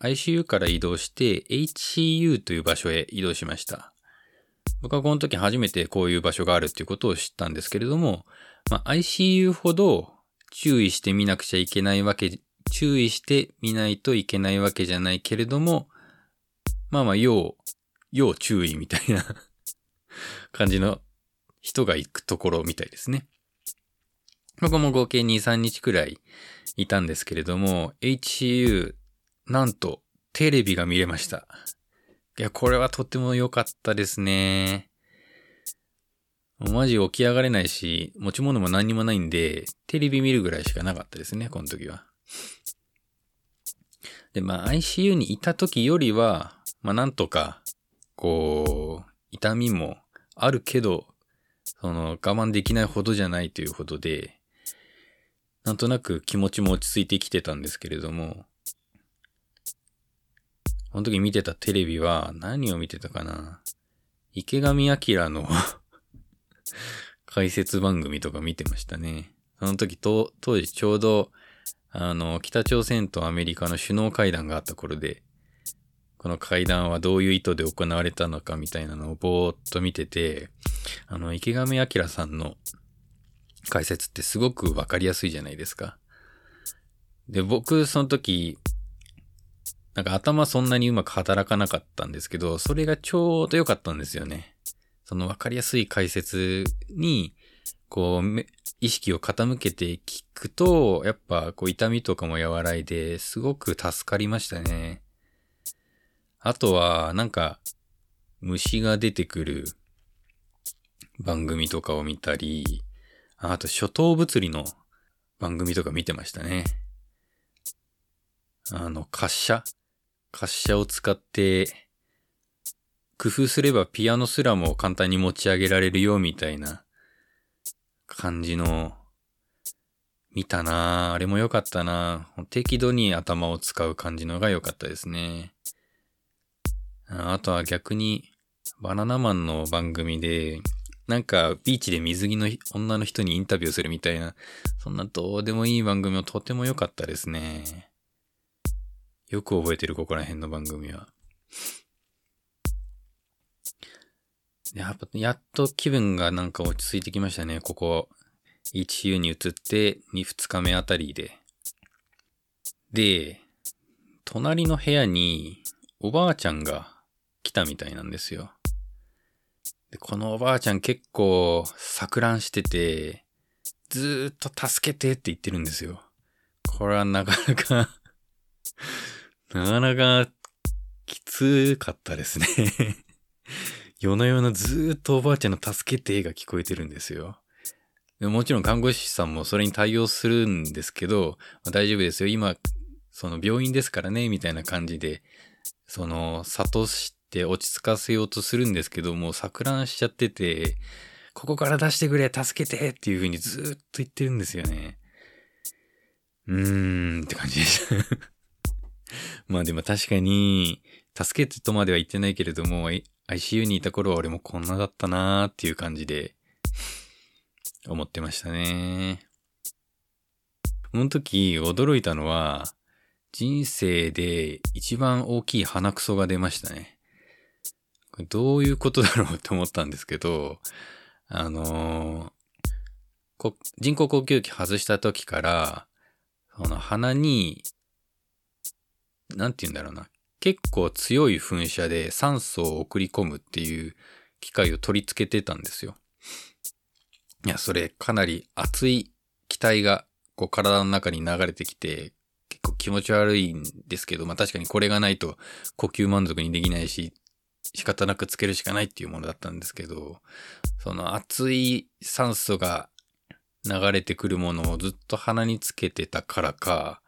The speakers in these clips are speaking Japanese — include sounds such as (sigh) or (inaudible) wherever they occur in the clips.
ICU から移動して HCU という場所へ移動しました。僕はこの時初めてこういう場所があるっていうことを知ったんですけれども、まあ、ICU ほど注意して見なくちゃいけないわけ、注意して見ないといけないわけじゃないけれども、まあまあ、要、要注意みたいな (laughs) 感じの人が行くところみたいですね。僕も合計2、3日くらいいたんですけれども、HCU、なんとテレビが見れました。いや、これはとっても良かったですね。マジ起き上がれないし、持ち物も何にもないんで、テレビ見るぐらいしかなかったですね、この時は。で、まあ ICU にいた時よりは、まあなんとか、こう、痛みもあるけど、その我慢できないほどじゃないというほどで、なんとなく気持ちも落ち着いてきてたんですけれども、の時見てたテレビは何を見てたかな？池上彰の (laughs) 解説番組とか見てましたね。その時、当時ちょうど、あの、北朝鮮とアメリカの首脳会談があった頃で、この会談はどういう意図で行われたのかみたいなのをぼーっと見てて、あの、池上彰さんの解説ってすごくわかりやすいじゃないですか。で、僕、その時、なんか頭そんなにうまく働かなかったんですけど、それがちょうど良かったんですよね。そのわかりやすい解説に、こう、意識を傾けて聞くと、やっぱ、こう、痛みとかも和らいで、すごく助かりましたね。あとは、なんか、虫が出てくる番組とかを見たり、あと、初等物理の番組とか見てましたね。あの、滑車滑車を使って、工夫すればピアノすらも簡単に持ち上げられるよみたいな感じの、見たなぁ。あれも良かったなぁ。適度に頭を使う感じのが良かったですね。あとは逆に、バナナマンの番組で、なんかビーチで水着の女の人にインタビューするみたいな、そんなどうでもいい番組もとても良かったですね。よく覚えてる、ここら辺の番組は。やっぱ、やっと気分がなんか落ち着いてきましたね、ここ。1U に移って2、2日目あたりで。で、隣の部屋におばあちゃんが来たみたいなんですよ。で、このおばあちゃん結構錯乱してて、ずーっと助けてって言ってるんですよ。これはなかなかなかなかきつかったですね (laughs) 夜な夜なずーっとおばあちゃんの助けてが聞こえてるんですよ。もちろん看護師さんもそれに対応するんですけど、まあ、大丈夫ですよ。今、その病院ですからね、みたいな感じで、その、諭して落ち着かせようとするんですけどもう、錯乱しちゃってて、ここから出してくれ、助けてっていう風にずーっと言ってるんですよね。うーんって感じでした。まあでも確かに、助けてとまでは言ってないけれども、ICU にいた頃は俺もこんなだったなーっていう感じで、思ってましたね。この時驚いたのは、人生で一番大きい鼻くそが出ましたね。これどういうことだろうって思ったんですけど、あのー、人工呼吸器外した時から、その鼻に、なんて言うんだろうな。結構強い噴射で酸素を送り込むっていう機械を取り付けてたんですよ。いや、それかなり熱い気体がこう体の中に流れてきて、結構気持ち悪いんですけど、まあ確かにこれがないと呼吸満足にできないし、仕方なくつけるしかないっていうものだったんですけど、その熱い酸素が流れてくるものをずっと鼻につけてたからか、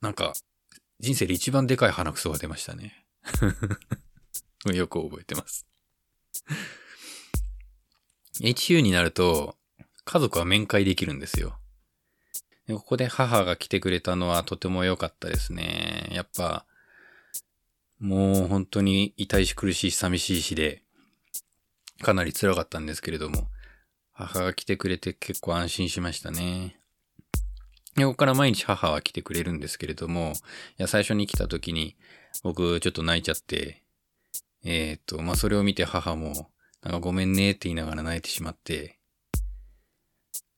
なんか人生で一番でかい鼻くそが出ましたね。(laughs) よく覚えてます。HU になると、家族は面会できるんですよ。ここで母が来てくれたのはとても良かったですね。やっぱ、もう本当に痛いし苦しいし寂しいしで、かなり辛かったんですけれども、母が来てくれて結構安心しましたね。でここから毎日母は来てくれるんですけれども、いや、最初に来た時に、僕ちょっと泣いちゃって、えっ、と、まあ、それを見て母も、なんかごめんねって言いながら泣いてしまって、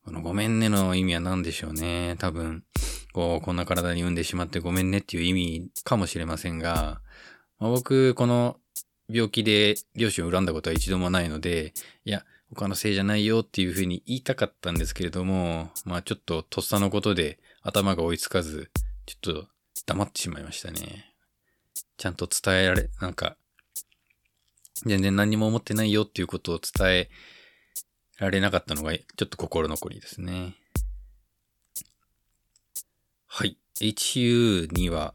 このごめんねの意味は何でしょうね。多分、こう、こんな体に産んでしまってごめんねっていう意味かもしれませんが、まあ、僕、この病気で両親を恨んだことは一度もないので、いや、他のせいじゃないよっていうふうに言いたかったんですけれども、まあちょっととっさのことで頭が追いつかず、ちょっと黙ってしまいましたね。ちゃんと伝えられ、なんか、全然何も思ってないよっていうことを伝えられなかったのがちょっと心残りですね。はい。HU には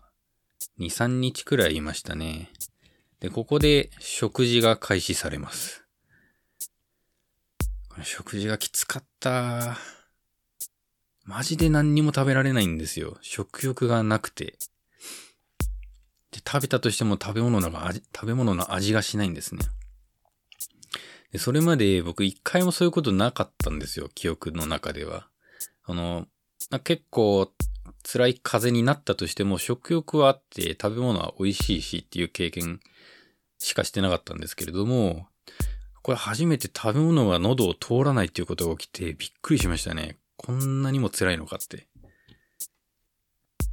2、3日くらいいましたね。で、ここで食事が開始されます。食事がきつかった。マジで何にも食べられないんですよ。食欲がなくて。で、食べたとしても食べ物の味、食べ物の味がしないんですね。で、それまで僕一回もそういうことなかったんですよ。記憶の中では。あの、結構辛い風になったとしても食欲はあって食べ物は美味しいしっていう経験しかしてなかったんですけれども、これ初めて食べ物が喉を通らないっていうことが起きてびっくりしましたね。こんなにも辛いのかって。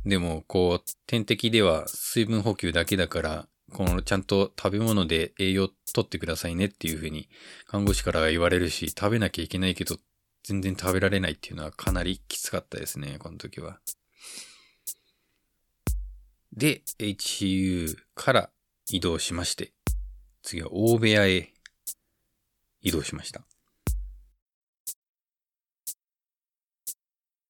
でも、こう、点滴では水分補給だけだから、このちゃんと食べ物で栄養取ってくださいねっていうふうに看護師から言われるし、食べなきゃいけないけど、全然食べられないっていうのはかなりきつかったですね、この時は。で、HU から移動しまして、次は大部屋へ移動しました。